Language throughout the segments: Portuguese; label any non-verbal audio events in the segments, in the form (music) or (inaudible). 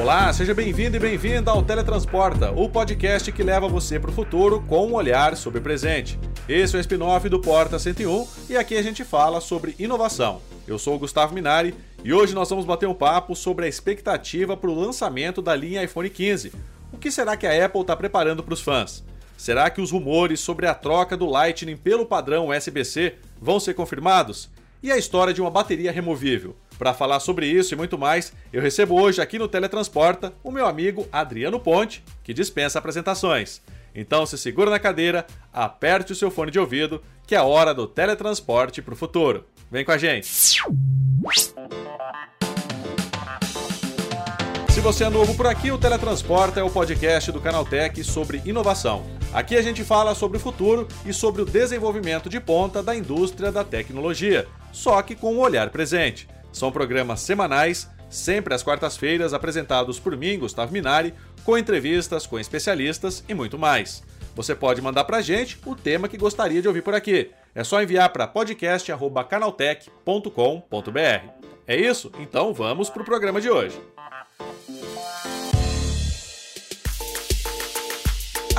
Olá, seja bem-vindo e bem-vinda ao Teletransporta, o podcast que leva você para o futuro com um olhar sobre o presente. Esse é o spin-off do Porta 101 e aqui a gente fala sobre inovação. Eu sou o Gustavo Minari e hoje nós vamos bater um papo sobre a expectativa para o lançamento da linha iPhone 15. O que será que a Apple está preparando para os fãs? Será que os rumores sobre a troca do Lightning pelo padrão USB-C vão ser confirmados? E a história de uma bateria removível? Para falar sobre isso e muito mais, eu recebo hoje aqui no Teletransporta o meu amigo Adriano Ponte, que dispensa apresentações. Então se segura na cadeira, aperte o seu fone de ouvido, que é hora do teletransporte para o futuro. Vem com a gente! Se você é novo por aqui, o Teletransporta é o podcast do Canaltech sobre inovação. Aqui a gente fala sobre o futuro e sobre o desenvolvimento de ponta da indústria da tecnologia, só que com o um olhar presente. São programas semanais, sempre às quartas-feiras, apresentados por mim, Gustavo Minari, com entrevistas com especialistas e muito mais. Você pode mandar pra gente o tema que gostaria de ouvir por aqui. É só enviar para podcast@canaltech.com.br. É isso? Então vamos pro programa de hoje.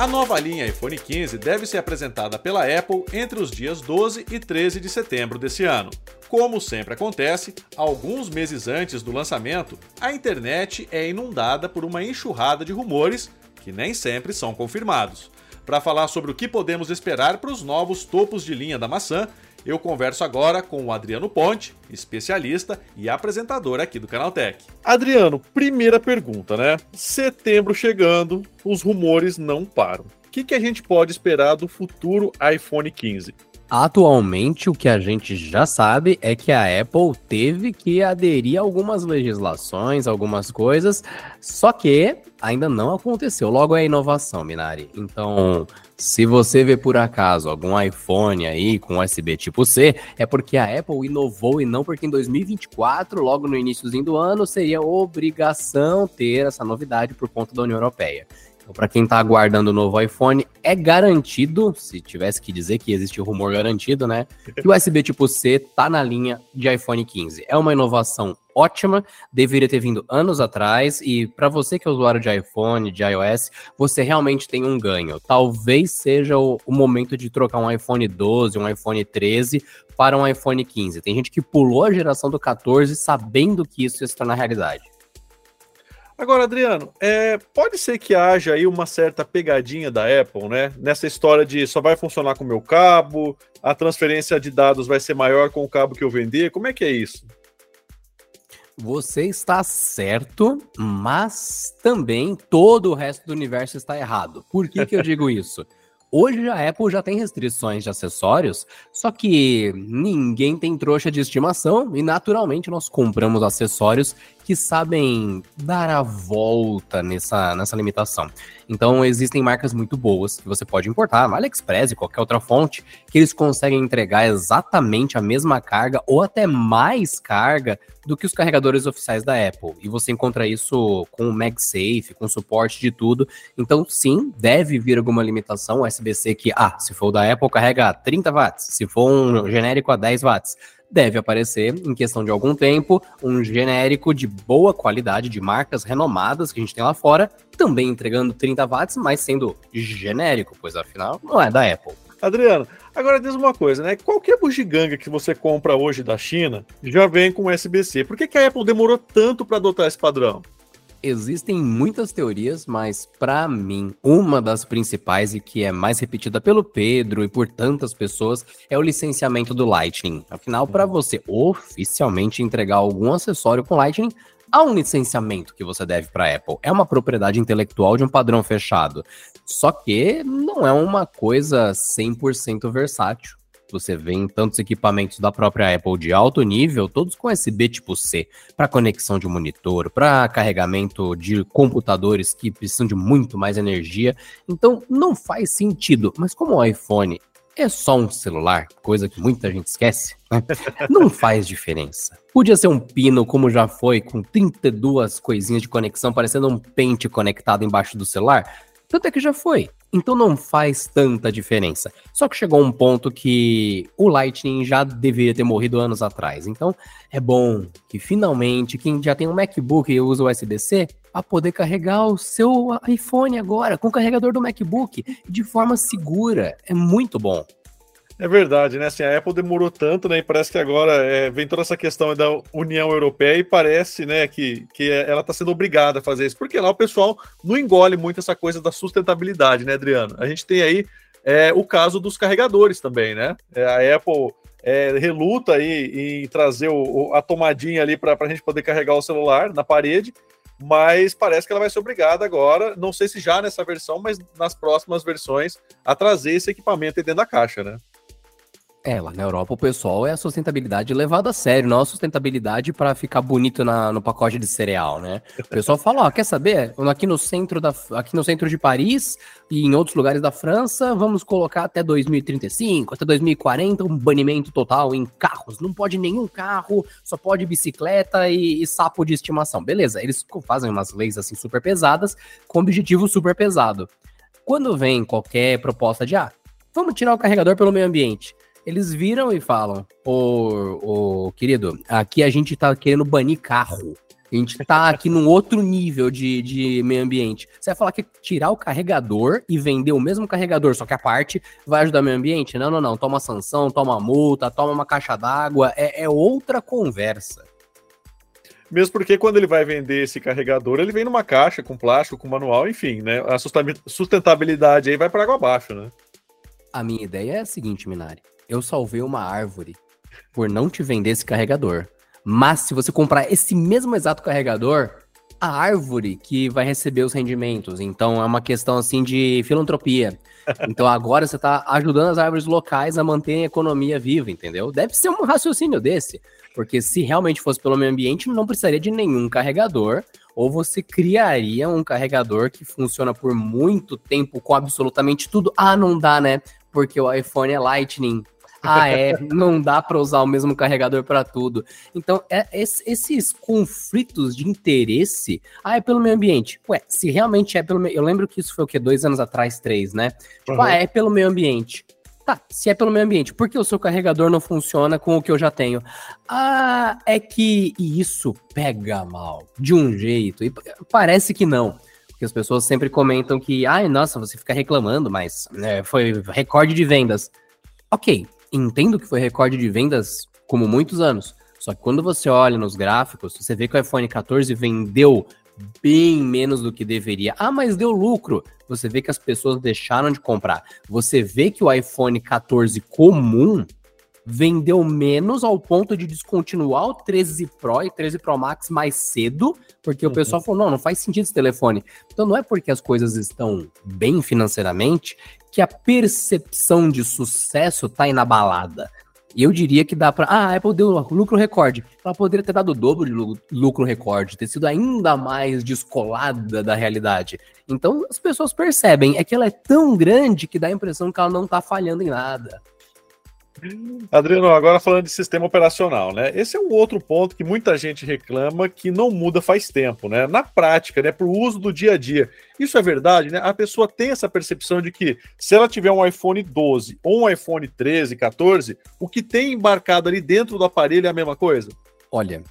A nova linha iPhone 15 deve ser apresentada pela Apple entre os dias 12 e 13 de setembro desse ano. Como sempre acontece, alguns meses antes do lançamento, a internet é inundada por uma enxurrada de rumores que nem sempre são confirmados. Para falar sobre o que podemos esperar para os novos topos de linha da maçã, eu converso agora com o Adriano Ponte, especialista e apresentador aqui do Canaltech. Adriano, primeira pergunta, né? Setembro chegando, os rumores não param. O que, que a gente pode esperar do futuro iPhone 15? Atualmente, o que a gente já sabe é que a Apple teve que aderir a algumas legislações, algumas coisas, só que ainda não aconteceu. Logo é inovação, Minari. Então, se você vê por acaso algum iPhone aí com USB tipo C, é porque a Apple inovou e não porque em 2024, logo no iníciozinho do ano, seria obrigação ter essa novidade por conta da União Europeia. Então, para quem está aguardando o novo iPhone, é garantido, se tivesse que dizer que existe rumor garantido, né? Que o USB tipo C tá na linha de iPhone 15. É uma inovação ótima, deveria ter vindo anos atrás e para você que é usuário de iPhone, de iOS, você realmente tem um ganho. Talvez seja o, o momento de trocar um iPhone 12, um iPhone 13 para um iPhone 15. Tem gente que pulou a geração do 14 sabendo que isso ia se tornar realidade. Agora, Adriano, é, pode ser que haja aí uma certa pegadinha da Apple, né? Nessa história de só vai funcionar com o meu cabo, a transferência de dados vai ser maior com o cabo que eu vender. Como é que é isso? Você está certo, mas também todo o resto do universo está errado. Por que, que eu digo (laughs) isso? Hoje a Apple já tem restrições de acessórios, só que ninguém tem trouxa de estimação e naturalmente nós compramos acessórios que sabem dar a volta nessa, nessa limitação. Então existem marcas muito boas que você pode importar, no AliExpress e qualquer outra fonte, que eles conseguem entregar exatamente a mesma carga ou até mais carga do que os carregadores oficiais da Apple. E você encontra isso com o MagSafe, com suporte de tudo. Então, sim, deve vir alguma limitação USB-C que, ah, se for o da Apple, carrega 30 watts, se for um genérico a 10 watts deve aparecer, em questão de algum tempo, um genérico de boa qualidade, de marcas renomadas que a gente tem lá fora, também entregando 30 watts, mas sendo genérico, pois afinal não é da Apple. Adriano, agora diz uma coisa, né? Qualquer bugiganga que você compra hoje da China já vem com USB-C. Por que, que a Apple demorou tanto para adotar esse padrão? Existem muitas teorias, mas para mim, uma das principais e que é mais repetida pelo Pedro e por tantas pessoas é o licenciamento do Lightning. Afinal, para uhum. você oficialmente entregar algum acessório com Lightning, há um licenciamento que você deve para Apple. É uma propriedade intelectual de um padrão fechado. Só que não é uma coisa 100% versátil você vê em tantos equipamentos da própria Apple de alto nível, todos com USB tipo C, para conexão de monitor, para carregamento de computadores que precisam de muito mais energia. Então não faz sentido. Mas como o iPhone é só um celular, coisa que muita gente esquece, né? (laughs) não faz diferença. Podia ser um pino, como já foi, com 32 coisinhas de conexão, parecendo um pente conectado embaixo do celular. Tanto é que já foi. Então não faz tanta diferença. Só que chegou um ponto que o Lightning já deveria ter morrido anos atrás. Então é bom que finalmente quem já tem um MacBook e usa USB-C a poder carregar o seu iPhone agora com o carregador do MacBook de forma segura. É muito bom. É verdade, né? Assim, a Apple demorou tanto, né? E parece que agora é, vem toda essa questão da União Europeia e parece, né, que, que ela está sendo obrigada a fazer isso, porque lá o pessoal não engole muito essa coisa da sustentabilidade, né, Adriano? A gente tem aí é, o caso dos carregadores também, né? É, a Apple é, reluta aí em trazer o, a tomadinha ali para a gente poder carregar o celular na parede, mas parece que ela vai ser obrigada agora, não sei se já nessa versão, mas nas próximas versões, a trazer esse equipamento dentro da caixa, né? É, lá na Europa o pessoal é a sustentabilidade levada a sério, não a sustentabilidade para ficar bonito na, no pacote de cereal, né? O pessoal fala, ó, quer saber? Aqui no centro da, aqui no centro de Paris e em outros lugares da França, vamos colocar até 2035, até 2040 um banimento total em carros. Não pode nenhum carro, só pode bicicleta e, e sapo de estimação. Beleza? Eles fazem umas leis assim super pesadas com objetivo super pesado. Quando vem qualquer proposta de ah, vamos tirar o carregador pelo meio ambiente eles viram e falam: Ô, querido, aqui a gente tá querendo banir carro. A gente tá aqui num outro nível de, de meio ambiente. Você vai falar que tirar o carregador e vender o mesmo carregador, só que a parte vai ajudar o meio ambiente? Não, não, não. Toma sanção, toma multa, toma uma caixa d'água. É, é outra conversa. Mesmo porque quando ele vai vender esse carregador, ele vem numa caixa com plástico, com manual, enfim, né? A sustentabilidade aí vai para água abaixo, né? A minha ideia é a seguinte, Minari eu salvei uma árvore por não te vender esse carregador. Mas se você comprar esse mesmo exato carregador, a árvore que vai receber os rendimentos. Então é uma questão assim de filantropia. (laughs) Então agora você está ajudando as árvores locais a manter a economia viva, entendeu? Deve ser um raciocínio desse. Porque se realmente fosse pelo meio ambiente, não precisaria de nenhum carregador. Ou você criaria um carregador que funciona por muito tempo com absolutamente tudo. Ah, não dá, né? Porque o iPhone é Lightning ah, é, não dá para usar o mesmo carregador para tudo. Então, é, esses conflitos de interesse, ah, é pelo meio ambiente. Ué, se realmente é pelo meio. Eu lembro que isso foi o quê? Dois anos atrás, três, né? Tipo, uhum. ah, é pelo meio ambiente. Tá, se é pelo meio ambiente, por que o seu carregador não funciona com o que eu já tenho? Ah, é que isso pega mal, de um jeito, e parece que não. Porque as pessoas sempre comentam que, ai, nossa, você fica reclamando, mas né, foi recorde de vendas. Ok, entendo que foi recorde de vendas como muitos anos. Só que quando você olha nos gráficos, você vê que o iPhone 14 vendeu bem menos do que deveria. Ah, mas deu lucro. Você vê que as pessoas deixaram de comprar. Você vê que o iPhone 14 comum vendeu menos ao ponto de descontinuar o 13 Pro e 13 Pro Max mais cedo, porque uhum. o pessoal falou: não, não faz sentido esse telefone. Então não é porque as coisas estão bem financeiramente que a percepção de sucesso tá inabalada. E eu diria que dá para. Ah, a Apple deu lucro recorde. Ela poderia ter dado o dobro de lucro recorde, ter sido ainda mais descolada da realidade. Então as pessoas percebem, é que ela é tão grande que dá a impressão que ela não tá falhando em nada. Adriano, agora falando de sistema operacional, né? Esse é um outro ponto que muita gente reclama que não muda faz tempo, né? Na prática, né? Para o uso do dia a dia. Isso é verdade, né? A pessoa tem essa percepção de que se ela tiver um iPhone 12 ou um iPhone 13, 14, o que tem embarcado ali dentro do aparelho é a mesma coisa? Olha,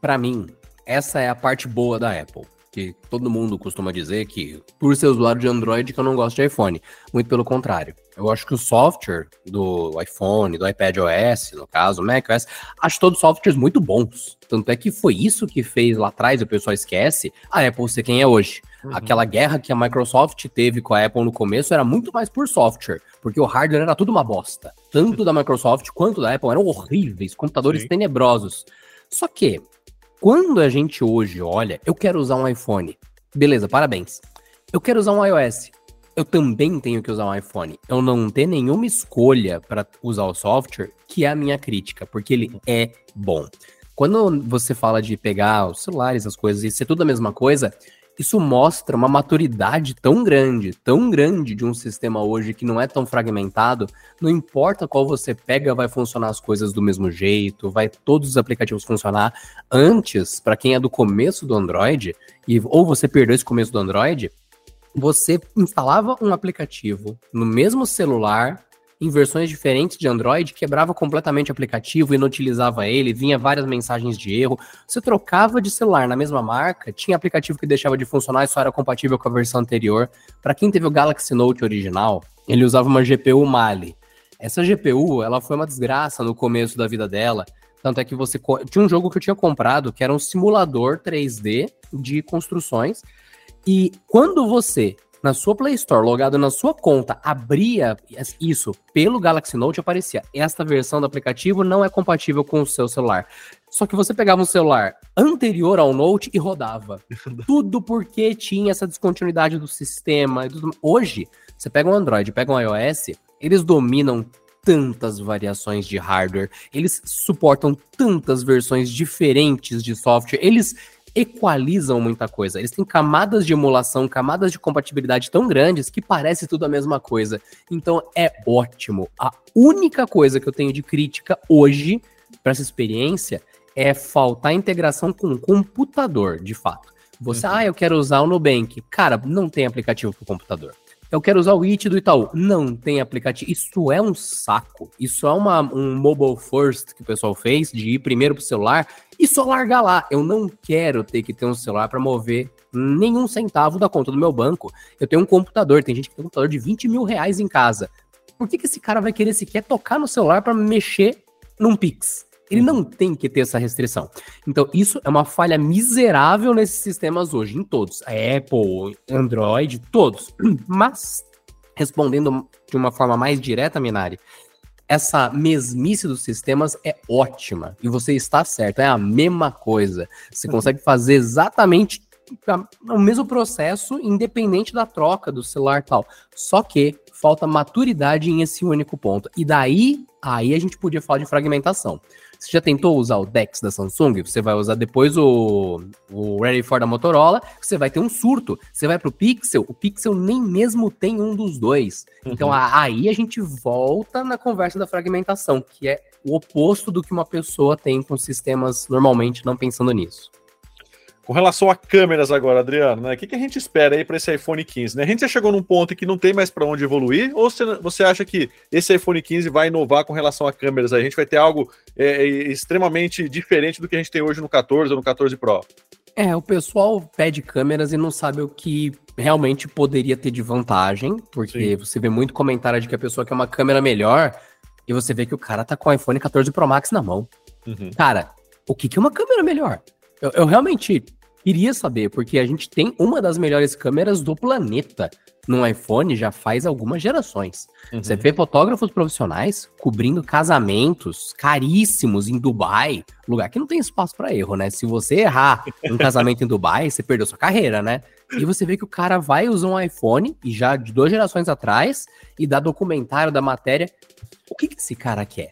para mim, essa é a parte boa da Apple que todo mundo costuma dizer que, por ser usuário de Android, que eu não gosto de iPhone. Muito pelo contrário. Eu acho que o software do iPhone, do iPad OS, no caso, Mac OS, acho todos softwares muito bons. Tanto é que foi isso que fez lá atrás, o pessoal esquece, a Apple ser quem é hoje. Uhum. Aquela guerra que a Microsoft teve com a Apple no começo era muito mais por software, porque o hardware era tudo uma bosta. Tanto da Microsoft quanto da Apple eram horríveis, computadores Sim. tenebrosos. Só que quando a gente hoje olha, eu quero usar um iPhone. Beleza, parabéns. Eu quero usar um iOS. Eu também tenho que usar um iPhone. Eu não tenho nenhuma escolha para usar o software, que é a minha crítica, porque ele é bom. Quando você fala de pegar os celulares, as coisas e ser tudo a mesma coisa, isso mostra uma maturidade tão grande, tão grande de um sistema hoje que não é tão fragmentado. Não importa qual você pega, vai funcionar as coisas do mesmo jeito, vai todos os aplicativos funcionar. Antes, para quem é do começo do Android, e ou você perdeu esse começo do Android, você instalava um aplicativo no mesmo celular em versões diferentes de Android, quebrava completamente o aplicativo, inutilizava ele, vinha várias mensagens de erro. Você trocava de celular na mesma marca, tinha aplicativo que deixava de funcionar e só era compatível com a versão anterior. Para quem teve o Galaxy Note original, ele usava uma GPU Mali. Essa GPU, ela foi uma desgraça no começo da vida dela. Tanto é que você tinha um jogo que eu tinha comprado que era um simulador 3D de construções. E quando você na sua Play Store, logado na sua conta, abria isso pelo Galaxy Note, aparecia: esta versão do aplicativo não é compatível com o seu celular. Só que você pegava um celular anterior ao Note e rodava. (laughs) Tudo porque tinha essa descontinuidade do sistema. Hoje, você pega um Android, pega um iOS, eles dominam tantas variações de hardware, eles suportam tantas versões diferentes de software, eles equalizam muita coisa. Eles têm camadas de emulação, camadas de compatibilidade tão grandes que parece tudo a mesma coisa. Então é ótimo. A única coisa que eu tenho de crítica hoje para essa experiência é faltar integração com o computador, de fato. Você, uhum. ah, eu quero usar o Nubank. Cara, não tem aplicativo para o computador. Eu quero usar o It do Itaú. Não tem aplicativo. Isso é um saco. Isso é uma, um mobile first que o pessoal fez, de ir primeiro pro celular e só largar lá. Eu não quero ter que ter um celular para mover nenhum centavo da conta do meu banco. Eu tenho um computador, tem gente que tem um computador de 20 mil reais em casa. Por que, que esse cara vai querer sequer tocar no celular para mexer num Pix? Ele não tem que ter essa restrição. Então, isso é uma falha miserável nesses sistemas hoje, em todos. A Apple, Android, todos. (clears throat) Mas, respondendo de uma forma mais direta, Minari, essa mesmice dos sistemas é ótima. E você está certo, é a mesma coisa. Você uhum. consegue fazer exatamente o mesmo processo, independente da troca do celular e tal. Só que falta maturidade em esse único ponto. E daí, aí a gente podia falar de fragmentação. Você já tentou usar o DeX da Samsung? Você vai usar depois o, o Ready for da Motorola, você vai ter um surto. Você vai pro Pixel, o Pixel nem mesmo tem um dos dois. Uhum. Então aí a gente volta na conversa da fragmentação, que é o oposto do que uma pessoa tem com sistemas normalmente não pensando nisso. Com relação a câmeras agora, Adriano, né? O que, que a gente espera aí para esse iPhone 15? Né? A gente já chegou num ponto que não tem mais para onde evoluir? Ou você, acha que esse iPhone 15 vai inovar com relação a câmeras? A gente vai ter algo é, é, extremamente diferente do que a gente tem hoje no 14 ou no 14 Pro? É, o pessoal pede câmeras e não sabe o que realmente poderia ter de vantagem, porque Sim. você vê muito comentário de que a pessoa quer uma câmera melhor e você vê que o cara tá com o iPhone 14 Pro Max na mão. Uhum. Cara, o que, que é uma câmera melhor? Eu, eu realmente Queria saber, porque a gente tem uma das melhores câmeras do planeta no iPhone já faz algumas gerações. Uhum. Você vê fotógrafos profissionais cobrindo casamentos caríssimos em Dubai, lugar que não tem espaço para erro, né? Se você errar um (laughs) casamento em Dubai, você perdeu sua carreira, né? E você vê que o cara vai usar um iPhone, e já de duas gerações atrás, e dá documentário da matéria. O que, que esse cara quer?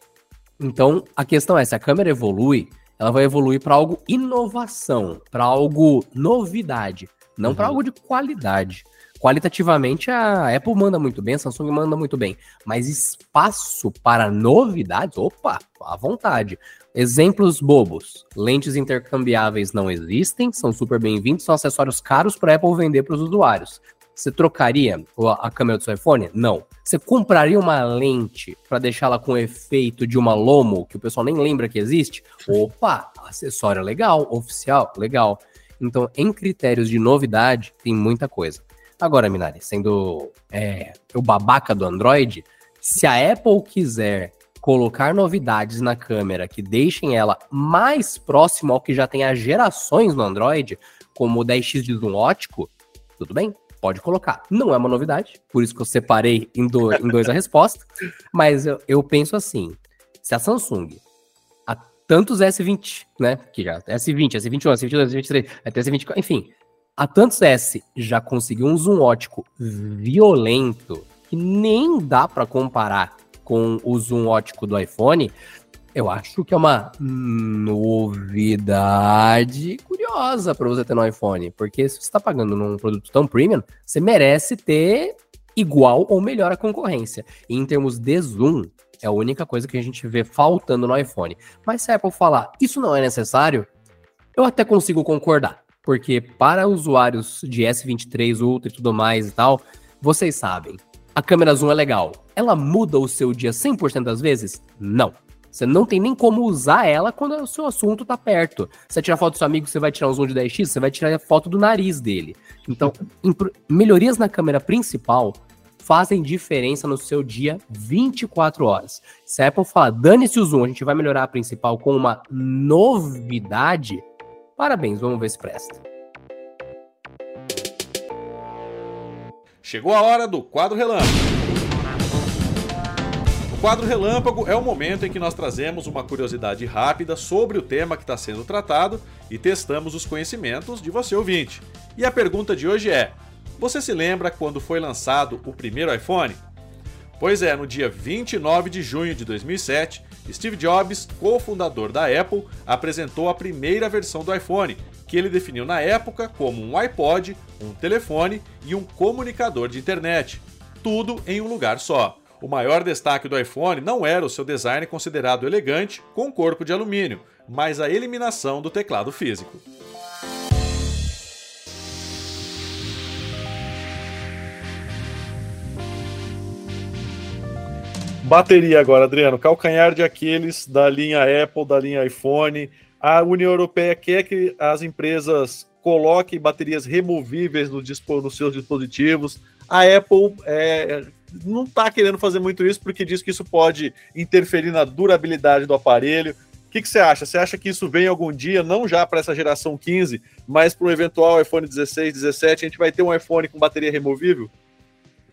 Então, a questão é, se a câmera evolui, ela vai evoluir para algo inovação, para algo novidade, não uhum. para algo de qualidade. Qualitativamente, a Apple manda muito bem, a Samsung manda muito bem, mas espaço para novidades, opa, à vontade. Exemplos bobos: lentes intercambiáveis não existem, são super bem-vindos, são acessórios caros para a Apple vender para os usuários. Você trocaria a câmera do seu iPhone? Não. Você compraria uma lente para deixá-la com o efeito de uma Lomo, que o pessoal nem lembra que existe? Opa, acessório legal, oficial, legal. Então, em critérios de novidade, tem muita coisa. Agora, Minari, sendo é, o babaca do Android, se a Apple quiser colocar novidades na câmera que deixem ela mais próximo ao que já tem há gerações no Android, como o 10x de zoom ótico, tudo bem, Pode colocar. Não é uma novidade, por isso que eu separei em, do, em dois a resposta. Mas eu, eu penso assim: se a Samsung, há tantos S20, né? Que já S20, S21, S22, S23, até S24, enfim, há tantos S já conseguiu um zoom ótico violento que nem dá para comparar com o zoom ótico do iPhone. Eu acho que é uma novidade curiosa para você ter no iPhone, porque se você está pagando num produto tão premium, você merece ter igual ou melhor a concorrência. E em termos de zoom, é a única coisa que a gente vê faltando no iPhone. Mas se a Apple falar, isso não é necessário, eu até consigo concordar. porque para usuários de S23 Ultra e tudo mais e tal, vocês sabem, a câmera zoom é legal. Ela muda o seu dia 100% das vezes? Não. Você não tem nem como usar ela quando o seu assunto tá perto. Você tirar foto do seu amigo, você vai tirar um zoom de 10x, você vai tirar a foto do nariz dele. Então, (laughs) melhorias na câmera principal fazem diferença no seu dia 24 horas. Se a Apple falar, dane-se o zoom, a gente vai melhorar a principal com uma novidade, parabéns, vamos ver se presta. Chegou a hora do quadro relâmpago. Quadro Relâmpago é o momento em que nós trazemos uma curiosidade rápida sobre o tema que está sendo tratado e testamos os conhecimentos de você ouvinte. E a pergunta de hoje é: Você se lembra quando foi lançado o primeiro iPhone? Pois é, no dia 29 de junho de 2007, Steve Jobs, cofundador da Apple, apresentou a primeira versão do iPhone, que ele definiu na época como um iPod, um telefone e um comunicador de internet. Tudo em um lugar só. O maior destaque do iPhone não era o seu design considerado elegante com corpo de alumínio, mas a eliminação do teclado físico. Bateria agora, Adriano. Calcanhar de Aquiles da linha Apple, da linha iPhone. A União Europeia quer que as empresas coloquem baterias removíveis nos, nos seus dispositivos. A Apple é, não está querendo fazer muito isso porque diz que isso pode interferir na durabilidade do aparelho. O que, você acha? Você acha que isso vem algum dia, não já para essa geração 15, mas para o eventual iPhone 16, 17, a gente vai ter um iPhone com bateria removível?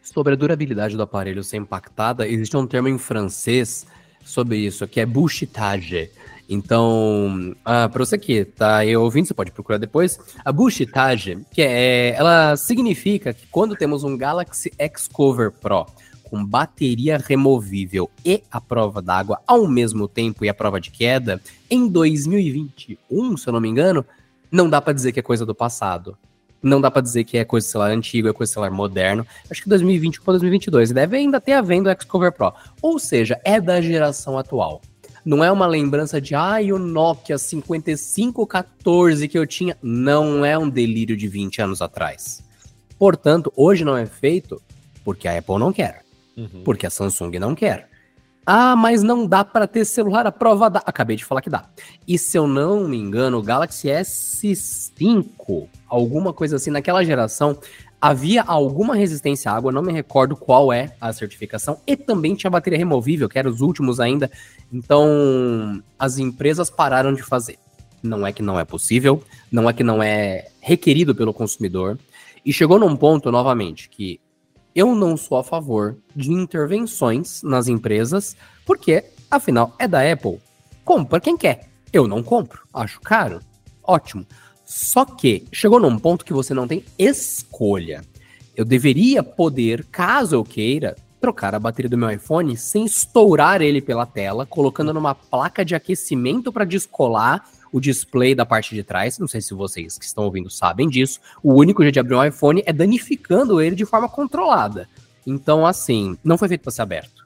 Sobre a durabilidade do aparelho ser impactada, existe um termo em francês sobre isso, que é buchitage. Então, ah, para você que tá aí ouvindo, você pode procurar depois. A buchitagem, que é, ela significa que quando temos um Galaxy X Cover Pro com bateria removível e a prova d'água ao mesmo tempo e a prova de queda, em 2021, se eu não me engano, não dá para dizer que é coisa do passado. Não dá para dizer que é coisa de celular antigo, é coisa de celular moderno. Acho que 2020 para 2022. Deve ainda ter a venda o X Cover Pro. Ou seja, é da geração atual. Não é uma lembrança de, ai, ah, o Nokia 5514 que eu tinha. Não é um delírio de 20 anos atrás. Portanto, hoje não é feito porque a Apple não quer. Uhum. Porque a Samsung não quer. Ah, mas não dá para ter celular à prova da. Acabei de falar que dá. E se eu não me engano, o Galaxy S5, alguma coisa assim, naquela geração, havia alguma resistência à água, não me recordo qual é a certificação, e também tinha bateria removível, que eram os últimos ainda. Então, as empresas pararam de fazer. Não é que não é possível, não é que não é requerido pelo consumidor. E chegou num ponto, novamente, que eu não sou a favor de intervenções nas empresas, porque, afinal, é da Apple. Compra quem quer. Eu não compro. Acho caro. Ótimo. Só que chegou num ponto que você não tem escolha. Eu deveria poder, caso eu queira, trocar a bateria do meu iPhone sem estourar ele pela tela, colocando numa placa de aquecimento para descolar o display da parte de trás. Não sei se vocês que estão ouvindo sabem disso. O único jeito de abrir um iPhone é danificando ele de forma controlada. Então, assim, não foi feito para ser aberto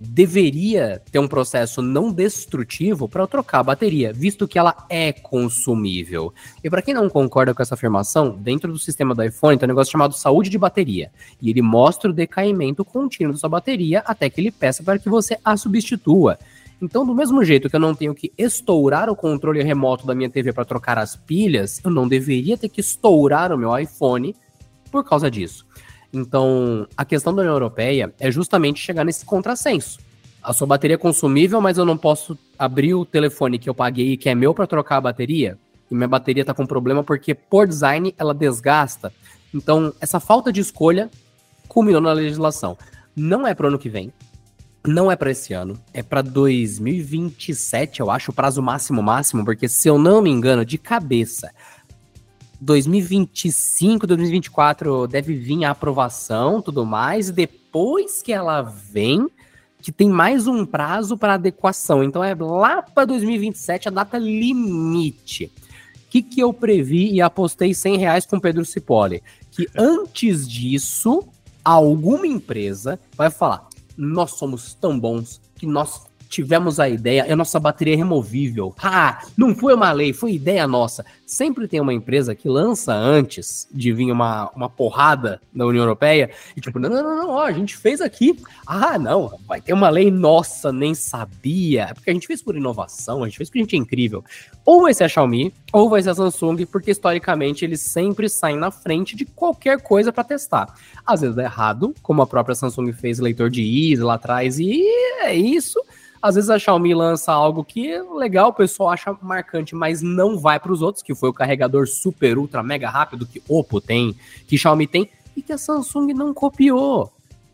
deveria ter um processo não destrutivo para trocar a bateria, visto que ela é consumível. E para quem não concorda com essa afirmação, dentro do sistema do iPhone tem um negócio chamado saúde de bateria, e ele mostra o decaimento contínuo da sua bateria até que ele peça para que você a substitua. Então, do mesmo jeito que eu não tenho que estourar o controle remoto da minha TV para trocar as pilhas, eu não deveria ter que estourar o meu iPhone por causa disso. Então, a questão da União Europeia é justamente chegar nesse contrassenso. A sua bateria é consumível, mas eu não posso abrir o telefone que eu paguei e que é meu para trocar a bateria. E minha bateria está com problema porque, por design, ela desgasta. Então, essa falta de escolha culminou na legislação. Não é para o ano que vem, não é para esse ano, é para 2027, eu acho, o prazo máximo máximo, porque se eu não me engano, de cabeça, 2025, 2024 deve vir a aprovação, tudo mais, e depois que ela vem, que tem mais um prazo para adequação. Então é lá para 2027 a data limite. O que, que eu previ e apostei 100 reais com Pedro Cipoli? Que antes disso, alguma empresa vai falar: nós somos tão bons que nós tivemos a ideia, a nossa bateria é removível. Ah, não foi uma lei, foi ideia nossa. Sempre tem uma empresa que lança antes de vir uma, uma porrada da União Europeia e tipo, não, não, não, não, ó, a gente fez aqui. Ah, não, vai ter uma lei nossa, nem sabia. É porque a gente fez por inovação, a gente fez porque a gente é incrível. Ou vai ser a Xiaomi, ou vai ser a Samsung, porque historicamente eles sempre saem na frente de qualquer coisa para testar. Às vezes é errado, como a própria Samsung fez leitor de IS lá atrás, e é isso. Às vezes a Xiaomi lança algo que é legal, o pessoal acha marcante, mas não vai para os outros, que foi o carregador super, ultra, mega rápido que Oppo tem, que Xiaomi tem, e que a Samsung não copiou.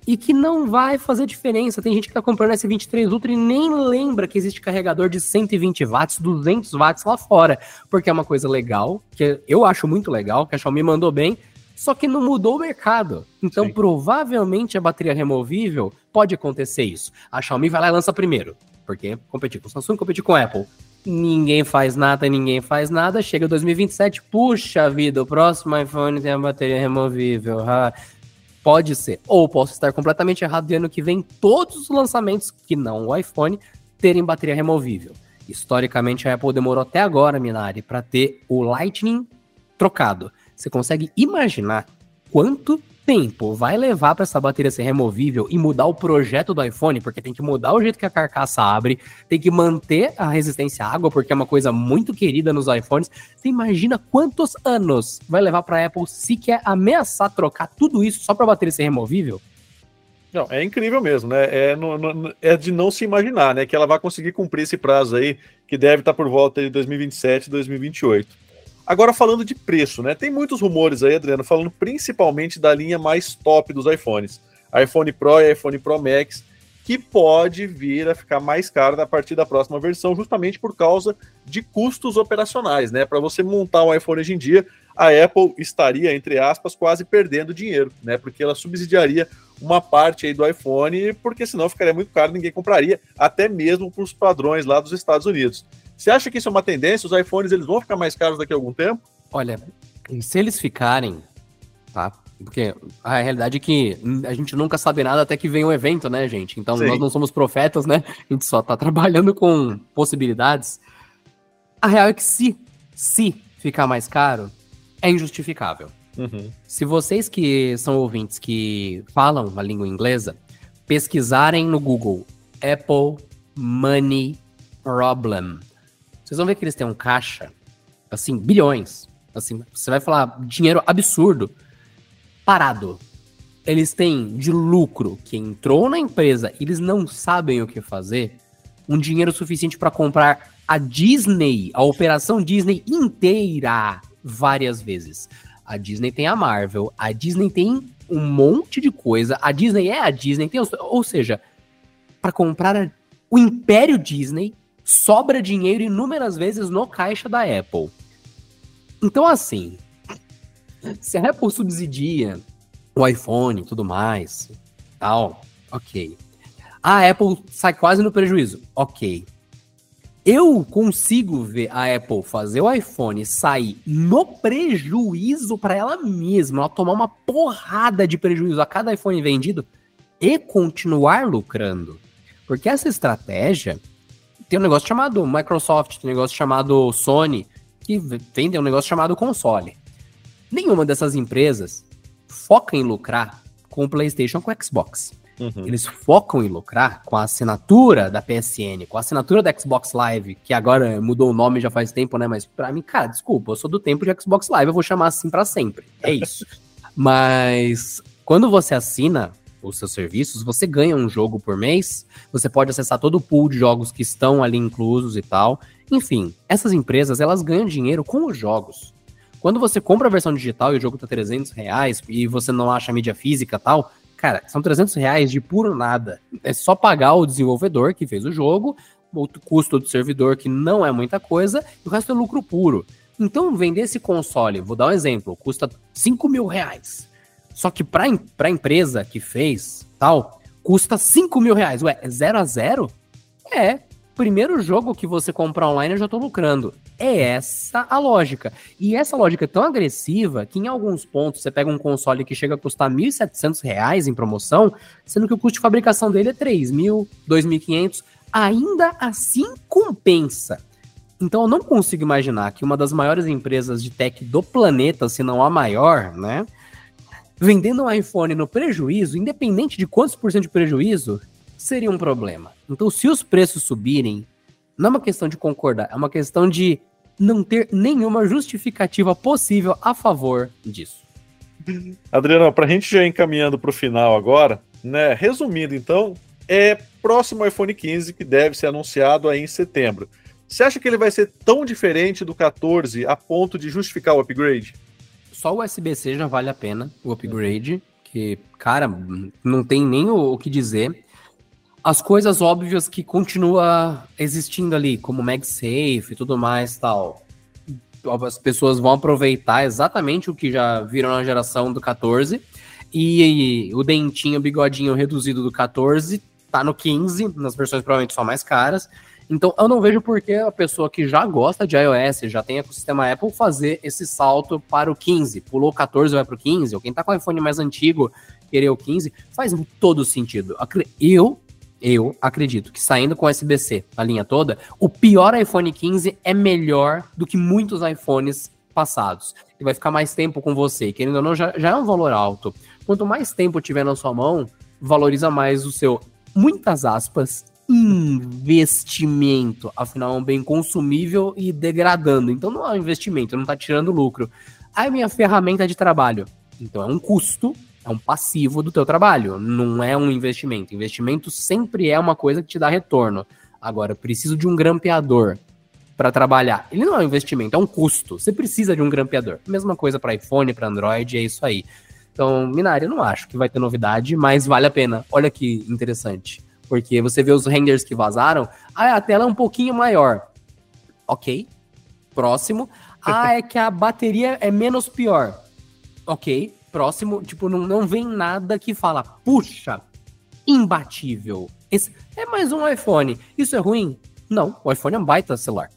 E que não vai fazer diferença. Tem gente que tá comprando S23 Ultra e nem lembra que existe carregador de 120 watts, 200 watts lá fora. Porque é uma coisa legal, que eu acho muito legal, que a Xiaomi mandou bem, só que não mudou o mercado. Então, Sim. provavelmente a bateria removível pode acontecer isso. A Xiaomi vai lá e lança primeiro, porque competir com o Samsung, competir com Apple. Ninguém faz nada, ninguém faz nada. Chega 2027, puxa vida, o próximo iPhone tem a bateria removível. Ah, pode ser. Ou posso estar completamente errado de ano que vem todos os lançamentos, que não o iPhone, terem bateria removível. Historicamente, a Apple demorou até agora, Minari, para ter o Lightning trocado. Você consegue imaginar quanto tempo vai levar para essa bateria ser removível e mudar o projeto do iPhone, porque tem que mudar o jeito que a carcaça abre, tem que manter a resistência à água, porque é uma coisa muito querida nos iPhones. Você imagina quantos anos vai levar para a Apple se quer ameaçar trocar tudo isso só para a bateria ser removível? Não, é incrível mesmo, né? É, no, no, é, de não se imaginar, né? Que ela vai conseguir cumprir esse prazo aí, que deve estar por volta de 2027, 2028. Agora falando de preço, né? Tem muitos rumores aí, Adriano, falando principalmente da linha mais top dos iPhones, iPhone Pro e iPhone Pro Max, que pode vir a ficar mais caro a partir da próxima versão, justamente por causa de custos operacionais, né? Para você montar um iPhone hoje em dia, a Apple estaria, entre aspas, quase perdendo dinheiro, né? Porque ela subsidiaria uma parte aí do iPhone, porque senão ficaria muito caro, ninguém compraria, até mesmo para os padrões lá dos Estados Unidos. Você acha que isso é uma tendência? Os iPhones eles vão ficar mais caros daqui a algum tempo? Olha, se eles ficarem, tá? Porque a realidade é que a gente nunca sabe nada até que vem um evento, né, gente? Então Sim. nós não somos profetas, né? A gente só tá (laughs) trabalhando com possibilidades. A real é que se, se ficar mais caro, é injustificável. Uhum. Se vocês que são ouvintes que falam a língua inglesa, pesquisarem no Google Apple Money Problem, vocês vão ver que eles têm um caixa, assim, bilhões. Assim, você vai falar dinheiro absurdo, parado. Eles têm de lucro que entrou na empresa e eles não sabem o que fazer, um dinheiro suficiente para comprar a Disney, a operação Disney inteira, várias vezes. A Disney tem a Marvel, a Disney tem um monte de coisa, a Disney é a Disney, tem, ou seja, para comprar o Império Disney, sobra dinheiro inúmeras vezes no caixa da Apple. Então, assim, se a Apple subsidia o iPhone e tudo mais, tal, ok. A Apple sai quase no prejuízo, ok. Eu consigo ver a Apple fazer o iPhone sair no prejuízo para ela mesma, ela tomar uma porrada de prejuízo a cada iPhone vendido e continuar lucrando. Porque essa estratégia tem um negócio chamado Microsoft, tem um negócio chamado Sony, que vendem um negócio chamado console. Nenhuma dessas empresas foca em lucrar com o PlayStation com o Xbox. Uhum. Eles focam em lucrar com a assinatura da PSN, com a assinatura da Xbox Live, que agora mudou o nome já faz tempo, né? Mas para mim, cara, desculpa, eu sou do tempo de Xbox Live, eu vou chamar assim para sempre. É isso. (laughs) Mas quando você assina os seus serviços, você ganha um jogo por mês, você pode acessar todo o pool de jogos que estão ali inclusos e tal. Enfim, essas empresas, elas ganham dinheiro com os jogos. Quando você compra a versão digital e o jogo tá 300 reais e você não acha mídia física tal, cara, são 300 reais de puro nada. É só pagar o desenvolvedor que fez o jogo, o custo do servidor que não é muita coisa, e o resto é lucro puro. Então, vender esse console, vou dar um exemplo, custa 5 mil reais. Só que para a empresa que fez tal, custa 5 mil reais. Ué, é zero a zero? É. Primeiro jogo que você comprar online eu já tô lucrando. É essa a lógica. E essa lógica é tão agressiva que em alguns pontos você pega um console que chega a custar R$ 1.700 em promoção, sendo que o custo de fabricação dele é R$ 3.000, R$ 2.500. ainda assim compensa. Então eu não consigo imaginar que uma das maiores empresas de tech do planeta, se não a maior, né? Vendendo um iPhone no prejuízo, independente de quantos por cento de prejuízo, seria um problema. Então, se os preços subirem, não é uma questão de concordar, é uma questão de não ter nenhuma justificativa possível a favor disso. Adriano, para a gente já ir encaminhando para o final agora, né? Resumindo, então, é próximo iPhone 15 que deve ser anunciado aí em setembro. Você acha que ele vai ser tão diferente do 14 a ponto de justificar o upgrade? Só o USB-C já vale a pena, o upgrade, que, cara, não tem nem o, que dizer. As coisas óbvias que continua existindo ali, como MagSafe e tudo mais tal. As pessoas vão aproveitar exatamente o que já viram na geração do 14. E, e o dentinho, o bigodinho reduzido do 14 tá no 15, nas versões provavelmente só mais caras. Então eu não vejo por que a pessoa que já gosta de iOS, já tem ecossistema Apple, fazer esse salto para o 15. Pulou o 14 vai para o 15, ou quem está com o iPhone mais antigo querer o 15, faz todo sentido. Eu, eu acredito que saindo com USB-C a linha toda, o pior iPhone 15 é melhor do que muitos iPhones passados. E vai ficar mais tempo com você, querendo ou não, já, já é um valor alto. Quanto mais tempo tiver na sua mão, valoriza mais o seu, muitas aspas, investimento. Afinal, é um bem consumível e degradando. Então não é um investimento, não está tirando lucro. Aí minha ferramenta de trabalho. Então é um custo, é um passivo do teu trabalho, não é um investimento. Investimento sempre é uma coisa que te dá retorno. Agora, preciso de um grampeador para trabalhar. Ele não é um investimento, é um custo. Você precisa de um grampeador. Mesma coisa para iPhone, para Android, é isso aí. Então, Minari, eu não acho que vai ter novidade, mas vale a pena. Olha que interessante. Porque você vê os renders que vazaram, ah, a tela é um pouquinho maior. Ok. Próximo. (laughs) Ah, é que a bateria é menos pior. Ok. Próximo, tipo, não, não vem nada que fala, puxa, imbatível. Esse é mais um iPhone. Isso é ruim? Não, o iPhone é um baita celular.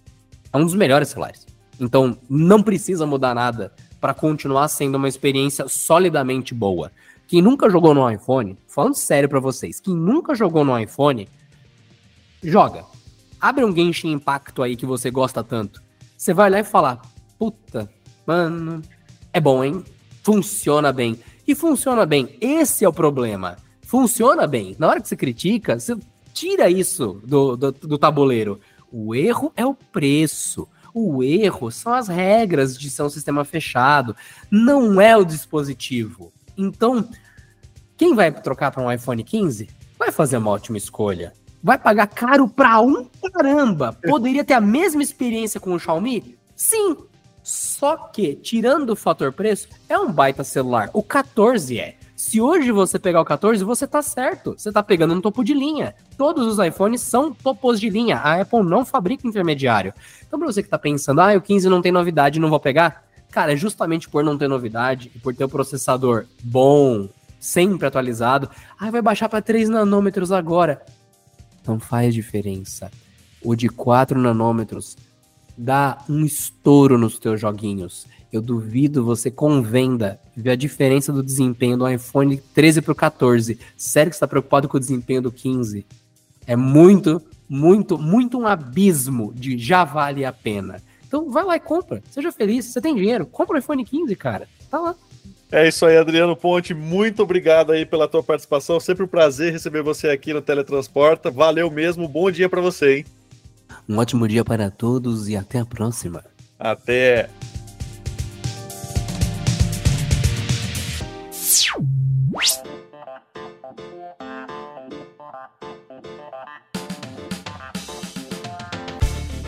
É um dos melhores celulares. Então, não precisa mudar nada para continuar sendo uma experiência solidamente boa. Quem nunca jogou no iPhone, falando sério para vocês, quem nunca jogou no iPhone, joga. Abre um Genshin Impacto aí que você gosta tanto. Você vai lá e falar: puta, mano, é bom, hein? Funciona bem. E funciona bem. Esse é o problema. Funciona bem. Na hora que você critica, você tira isso do, do, do tabuleiro. O erro é o preço. O erro são as regras de ser um sistema fechado. Não é o dispositivo. Então, quem vai trocar para um iPhone 15 vai fazer uma ótima escolha. Vai pagar caro para um caramba. Poderia ter a mesma experiência com o Xiaomi? Sim. Só que, tirando o fator preço, é um baita celular. O 14 é. Se hoje você pegar o 14, você tá certo. Você tá pegando um topo de linha. Todos os iPhones são topos de linha. A Apple não fabrica intermediário. Então, pra você que tá pensando, ah, o 15 não tem novidade, não vou pegar. Cara, é justamente por não ter novidade e por ter o um processador bom, sempre atualizado, ah, vai baixar para 3 nanômetros agora. Não faz diferença. O de 4 nanômetros dá um estouro nos teus joguinhos. Eu duvido você com venda ver a diferença do desempenho do iPhone 13 para o 14. Sério que está preocupado com o desempenho do 15? É muito, muito, muito um abismo de já vale a pena. Então vai lá e compra. Seja feliz. Você tem dinheiro. Compra o iPhone 15, cara. Tá lá. É isso aí, Adriano Ponte. Muito obrigado aí pela tua participação. Sempre um prazer receber você aqui no Teletransporta. Valeu mesmo. Bom dia para você, hein? Um ótimo dia para todos e até a próxima. Até.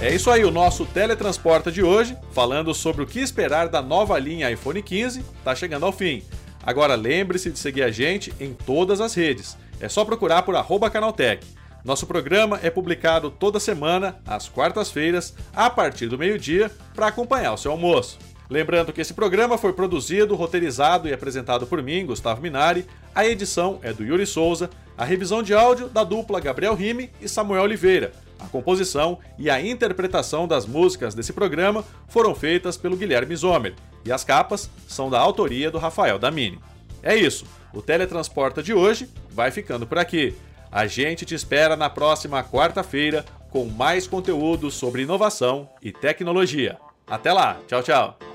É isso aí, o nosso Teletransporta de hoje, falando sobre o que esperar da nova linha iPhone 15, está chegando ao fim. Agora lembre-se de seguir a gente em todas as redes. É só procurar por Canaltech. Nosso programa é publicado toda semana, às quartas-feiras, a partir do meio-dia, para acompanhar o seu almoço. Lembrando que esse programa foi produzido, roteirizado e apresentado por mim, Gustavo Minari. A edição é do Yuri Souza, a revisão de áudio da dupla Gabriel Rime e Samuel Oliveira. A composição e a interpretação das músicas desse programa foram feitas pelo Guilherme Zomer e as capas são da autoria do Rafael Damini. É isso, o Teletransporta de hoje vai ficando por aqui. A gente te espera na próxima quarta-feira com mais conteúdo sobre inovação e tecnologia. Até lá, tchau, tchau.